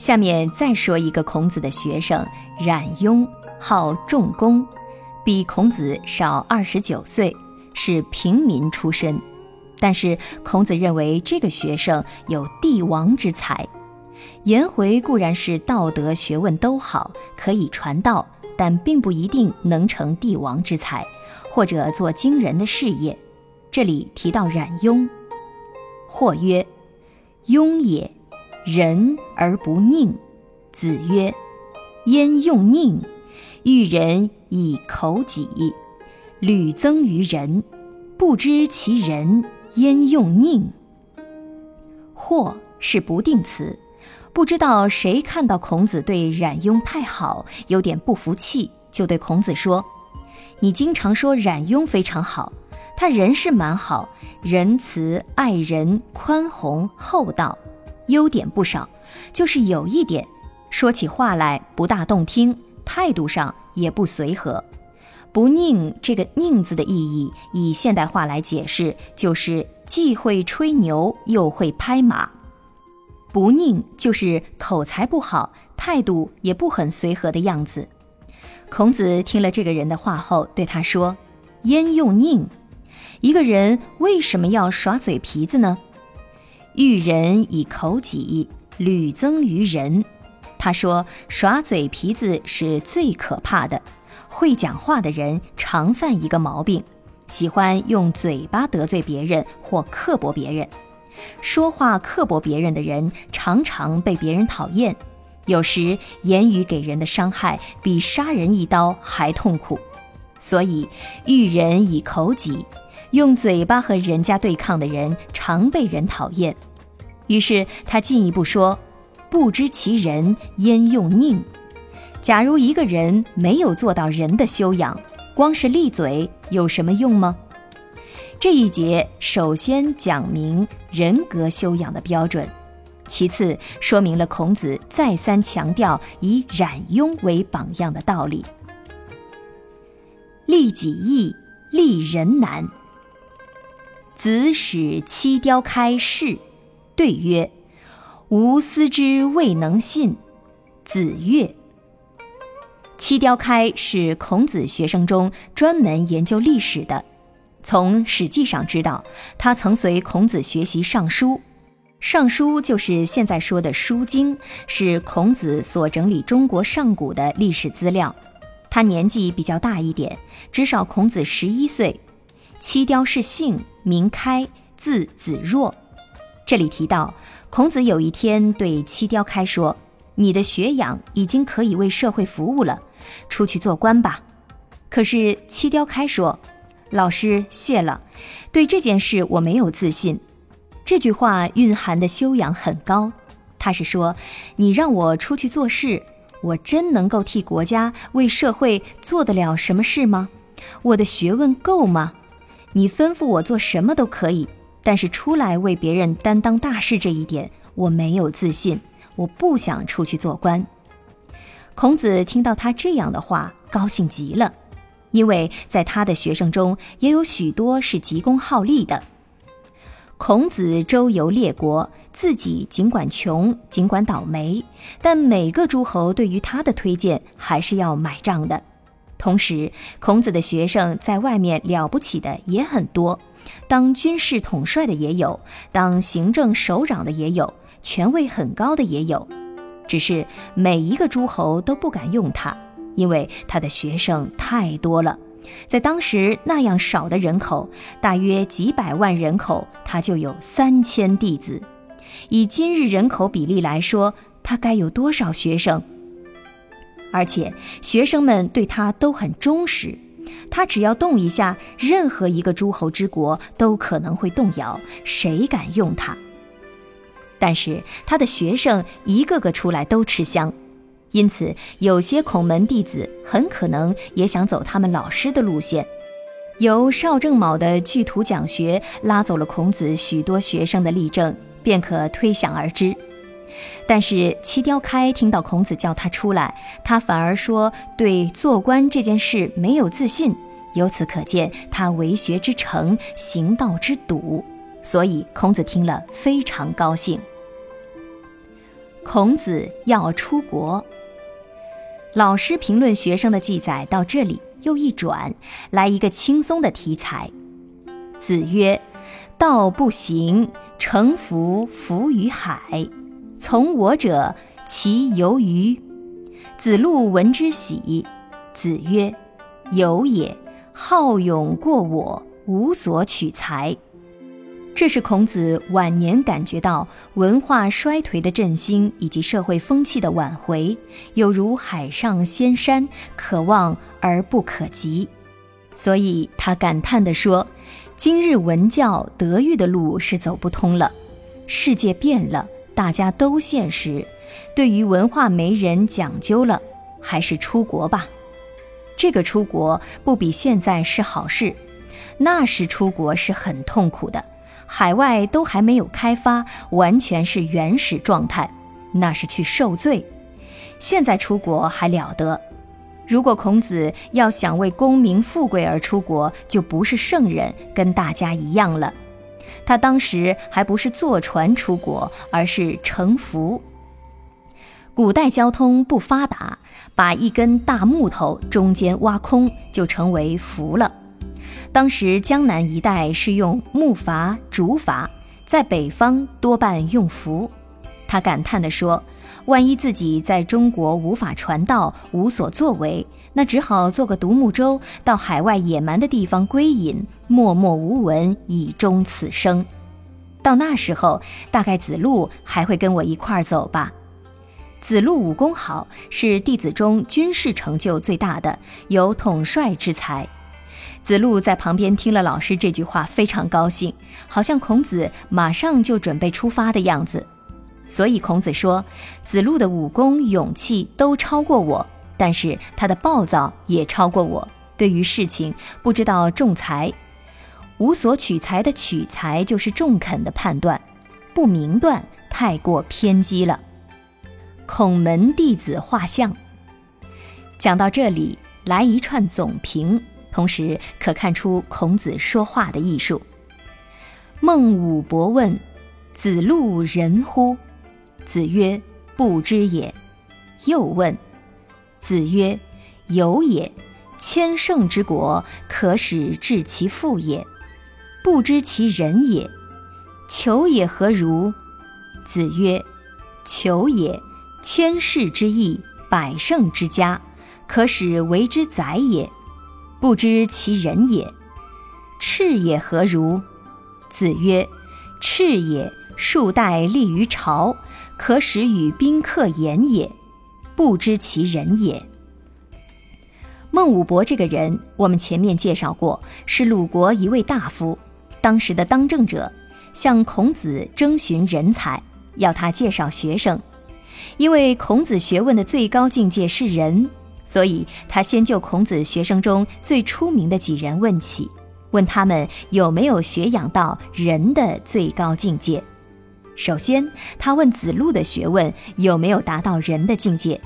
下面再说一个孔子的学生冉雍，号仲弓，比孔子少二十九岁，是平民出身。但是孔子认为这个学生有帝王之才。颜回固然是道德学问都好，可以传道，但并不一定能成帝王之才，或者做惊人的事业。这里提到冉雍，或曰：“雍也。”仁而不佞。子曰：“焉用佞？欲人以口己，屡增于人，不知其人，焉用佞？”或是不定词，不知道谁看到孔子对冉雍太好，有点不服气，就对孔子说：“你经常说冉雍非常好，他人是蛮好，仁慈、爱人、宽宏、厚道。”优点不少，就是有一点，说起话来不大动听，态度上也不随和。不佞这个佞字的意义，以现代话来解释，就是既会吹牛又会拍马。不佞就是口才不好，态度也不很随和的样子。孔子听了这个人的话后，对他说：“焉用佞？一个人为什么要耍嘴皮子呢？”遇人以口己，屡增于人。他说：“耍嘴皮子是最可怕的。会讲话的人常犯一个毛病，喜欢用嘴巴得罪别人或刻薄别人。说话刻薄别人的人，常常被别人讨厌。有时言语给人的伤害比杀人一刀还痛苦。所以，遇人以口己。”用嘴巴和人家对抗的人，常被人讨厌。于是他进一步说：“不知其人，焉用佞？假如一个人没有做到人的修养，光是利嘴有什么用吗？”这一节首先讲明人格修养的标准，其次说明了孔子再三强调以冉雍为榜样的道理。利己易，利人难。子使七雕开示，对曰：“吾思之未能信。”子曰：“七雕开是孔子学生中专门研究历史的。从《史记》上知道，他曾随孔子学习《尚书》。《尚书》就是现在说的《书经》，是孔子所整理中国上古的历史资料。他年纪比较大一点，至少孔子十一岁。七雕是姓。名开，字子若。这里提到，孔子有一天对七雕开说：“你的学养已经可以为社会服务了，出去做官吧。”可是七雕开说：“老师谢了，对这件事我没有自信。”这句话蕴含的修养很高，他是说：“你让我出去做事，我真能够替国家为社会做得了什么事吗？我的学问够吗？”你吩咐我做什么都可以，但是出来为别人担当大事这一点，我没有自信，我不想出去做官。孔子听到他这样的话，高兴极了，因为在他的学生中也有许多是急功好利的。孔子周游列国，自己尽管穷，尽管倒霉，但每个诸侯对于他的推荐还是要买账的。同时，孔子的学生在外面了不起的也很多，当军事统帅的也有，当行政首长的也有，权位很高的也有。只是每一个诸侯都不敢用他，因为他的学生太多了。在当时那样少的人口，大约几百万人口，他就有三千弟子。以今日人口比例来说，他该有多少学生？而且学生们对他都很忠实，他只要动一下，任何一个诸侯之国都可能会动摇，谁敢用他？但是他的学生一个个出来都吃香，因此有些孔门弟子很可能也想走他们老师的路线。由邵正卯的巨图讲学拉走了孔子许多学生的例证，便可推想而知。但是戚雕开听到孔子叫他出来，他反而说对做官这件事没有自信。由此可见，他为学之诚，行道之笃。所以孔子听了非常高兴。孔子要出国，老师评论学生的记载到这里又一转，来一个轻松的题材。子曰：“道不行，乘浮浮于海。从我者，其由于？”子路闻之喜。子曰：“有也。好勇过我，无所取材。”这是孔子晚年感觉到文化衰颓的振兴以及社会风气的挽回，有如海上仙山，可望而不可及。所以他感叹地说：“今日文教德育的路是走不通了，世界变了，大家都现实，对于文化没人讲究了，还是出国吧。这个出国不比现在是好事，那时出国是很痛苦的。”海外都还没有开发，完全是原始状态，那是去受罪。现在出国还了得？如果孔子要想为功名富贵而出国，就不是圣人，跟大家一样了。他当时还不是坐船出国，而是乘浮。古代交通不发达，把一根大木头中间挖空，就成为浮了。当时江南一带是用木筏、竹筏，在北方多半用浮。他感叹地说：“万一自己在中国无法传道，无所作为，那只好做个独木舟，到海外野蛮的地方归隐，默默无闻，以终此生。到那时候，大概子路还会跟我一块儿走吧。子路武功好，是弟子中军事成就最大的，有统帅之才。”子路在旁边听了老师这句话，非常高兴，好像孔子马上就准备出发的样子。所以孔子说，子路的武功、勇气都超过我，但是他的暴躁也超过我。对于事情不知道仲裁，无所取材的取材就是中肯的判断，不明断太过偏激了。孔门弟子画像，讲到这里，来一串总评。同时可看出孔子说话的艺术。孟武伯问：“子路仁乎？”子曰：“不知也。”又问：“子曰：有也。千乘之国，可使治其父也，不知其人也。求也何如？”子曰：“求也。千世之义，百乘之家，可使为之宰也。”不知其人也，赤也何如？子曰：赤也，数代立于朝，可使与宾客言也。不知其人也。孟武伯这个人，我们前面介绍过，是鲁国一位大夫，当时的当政者向孔子征询人才，要他介绍学生，因为孔子学问的最高境界是仁。所以他先就孔子学生中最出名的几人问起，问他们有没有学养到仁的最高境界。首先，他问子路的学问有没有达到人的境界，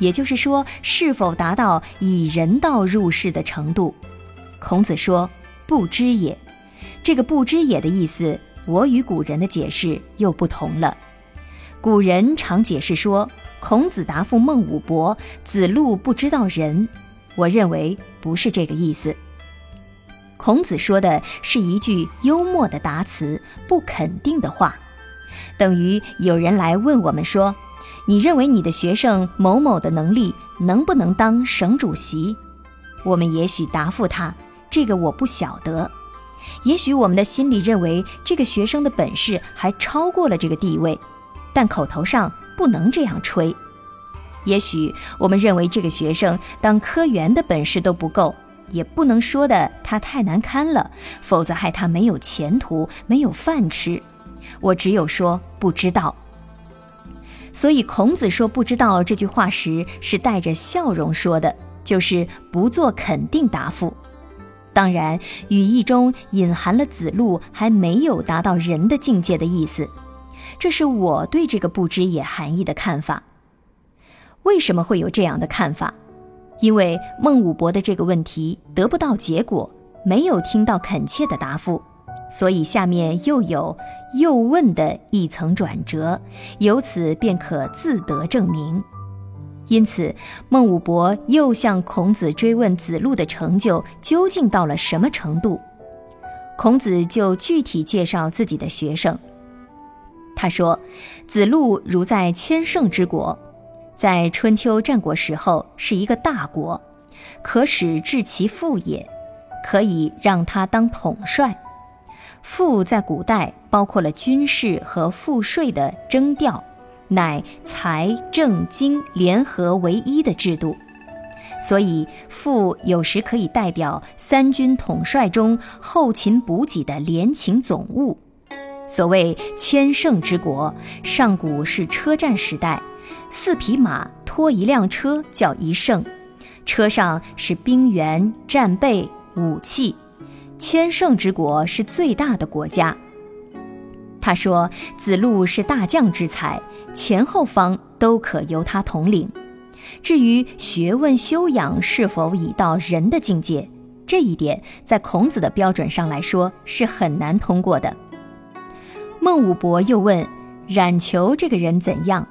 也就是说，是否达到以人道入世的程度。孔子说：“不知也。”这个“不知也”的意思，我与古人的解释又不同了。古人常解释说。孔子答复孟武伯：“子路不知道人。”我认为不是这个意思。孔子说的是一句幽默的答词，不肯定的话，等于有人来问我们说：“你认为你的学生某某的能力能不能当省主席？”我们也许答复他：“这个我不晓得。”也许我们的心里认为这个学生的本事还超过了这个地位，但口头上。不能这样吹。也许我们认为这个学生当科员的本事都不够，也不能说的他太难堪了，否则害他没有前途、没有饭吃。我只有说不知道。所以孔子说“不知道”这句话时是带着笑容说的，就是不做肯定答复。当然，语意中隐含了子路还没有达到人的境界的意思。这是我对这个不知也含义的看法。为什么会有这样的看法？因为孟武伯的这个问题得不到结果，没有听到恳切的答复，所以下面又有又问的一层转折，由此便可自得证明。因此，孟武伯又向孔子追问子路的成就究竟到了什么程度。孔子就具体介绍自己的学生。他说：“子路如在千乘之国，在春秋战国时候是一个大国，可使治其父也，可以让他当统帅。赋在古代包括了军事和赋税的征调。”乃财政经联合为一的制度，所以赋有时可以代表三军统帅中后勤补给的联勤总务。所谓千乘之国，上古是车战时代，四匹马拖一辆车叫一乘，车上是兵员、战备、武器。千乘之国是最大的国家。他说：“子路是大将之才，前后方都可由他统领。至于学问修养是否已到人的境界，这一点在孔子的标准上来说是很难通过的。”孟武伯又问：“冉求这个人怎样？”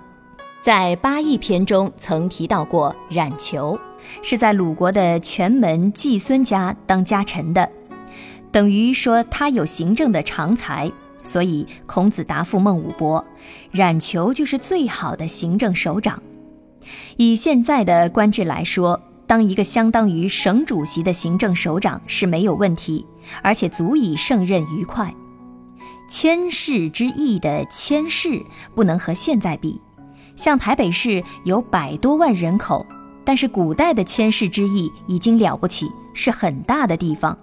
在八佾篇中曾提到过，冉求是在鲁国的权门季孙家当家臣的，等于说他有行政的长才。所以，孔子答复孟武伯：“冉求就是最好的行政首长。以现在的官制来说，当一个相当于省主席的行政首长是没有问题，而且足以胜任愉快。千世之邑的千世不能和现在比，像台北市有百多万人口，但是古代的千世之邑已经了不起，是很大的地方。”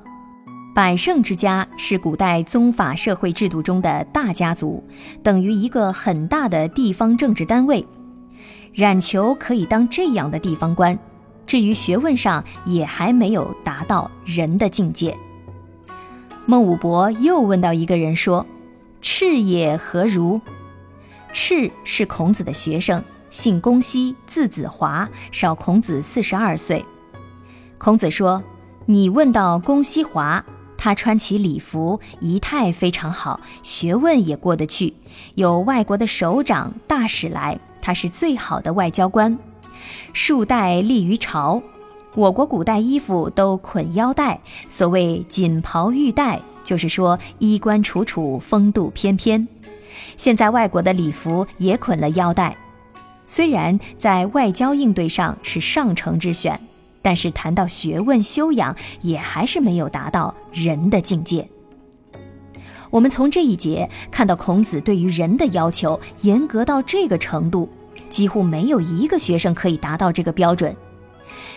百胜之家是古代宗法社会制度中的大家族，等于一个很大的地方政治单位。冉求可以当这样的地方官，至于学问上也还没有达到人的境界。孟武伯又问到一个人说：“赤也何如？”赤是孔子的学生，姓公西，字子华，少孔子四十二岁。孔子说：“你问到公西华。”他穿起礼服，仪态非常好，学问也过得去。有外国的首长、大使来，他是最好的外交官。束带立于朝，我国古代衣服都捆腰带，所谓锦袍玉带，就是说衣冠楚楚，风度翩翩。现在外国的礼服也捆了腰带，虽然在外交应对上是上乘之选。但是谈到学问修养，也还是没有达到人的境界。我们从这一节看到，孔子对于人的要求严格到这个程度，几乎没有一个学生可以达到这个标准。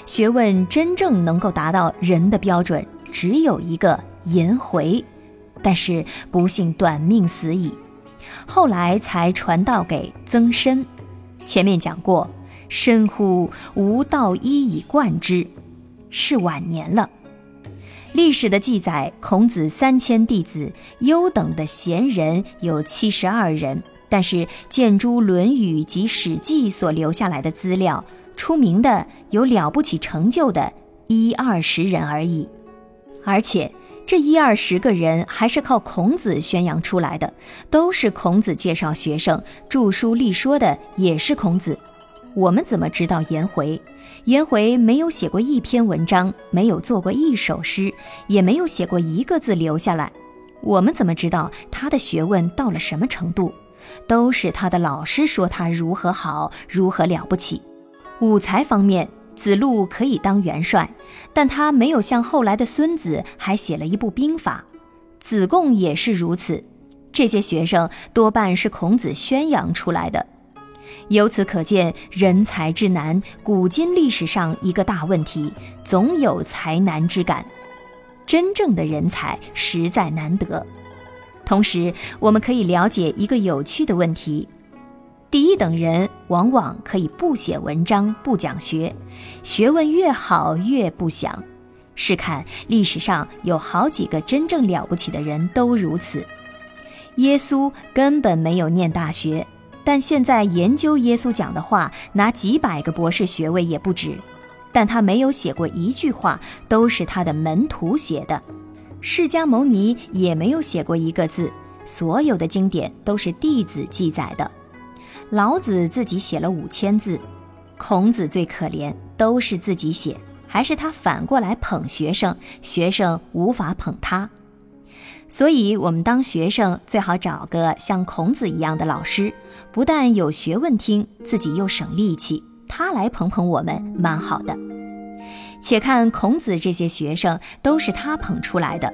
学问真正能够达到人的标准，只有一个颜回，但是不幸短命死矣。后来才传道给曾参。前面讲过。深乎吾道一以贯之，是晚年了。历史的记载，孔子三千弟子，优等的贤人有七十二人，但是见诸《论语》及《史记》所留下来的资料，出名的有了不起成就的一二十人而已。而且这一二十个人还是靠孔子宣扬出来的，都是孔子介绍学生、著书立说的，也是孔子。我们怎么知道颜回？颜回没有写过一篇文章，没有做过一首诗，也没有写过一个字留下来。我们怎么知道他的学问到了什么程度？都是他的老师说他如何好，如何了不起。武才方面，子路可以当元帅，但他没有像后来的孙子还写了一部兵法。子贡也是如此。这些学生多半是孔子宣扬出来的。由此可见，人才之难，古今历史上一个大问题，总有才难之感。真正的人才实在难得。同时，我们可以了解一个有趣的问题：第一等人往往可以不写文章、不讲学，学问越好越不想。试看历史上有好几个真正了不起的人都如此。耶稣根本没有念大学，但现在研究耶稣讲的话，拿几百个博士学位也不止。但他没有写过一句话，都是他的门徒写的。释迦牟尼也没有写过一个字，所有的经典都是弟子记载的。老子自己写了五千字，孔子最可怜，都是自己写，还是他反过来捧学生，学生无法捧他。所以，我们当学生最好找个像孔子一样的老师，不但有学问听，自己又省力气，他来捧捧我们，蛮好的。且看孔子这些学生都是他捧出来的，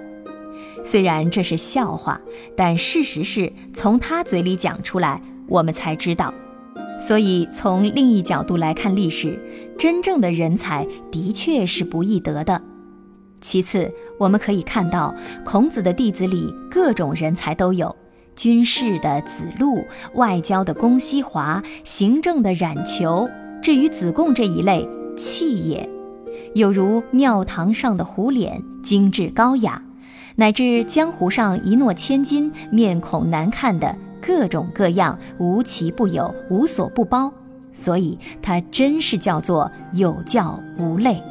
虽然这是笑话，但事实是从他嘴里讲出来。我们才知道，所以从另一角度来看历史，真正的人才的确是不易得的。其次，我们可以看到孔子的弟子里各种人才都有：军事的子路，外交的公西华，行政的冉求。至于子贡这一类，气也，有如庙堂上的虎脸，精致高雅，乃至江湖上一诺千金，面孔难看的。各种各样，无奇不有，无所不包，所以它真是叫做有教无类。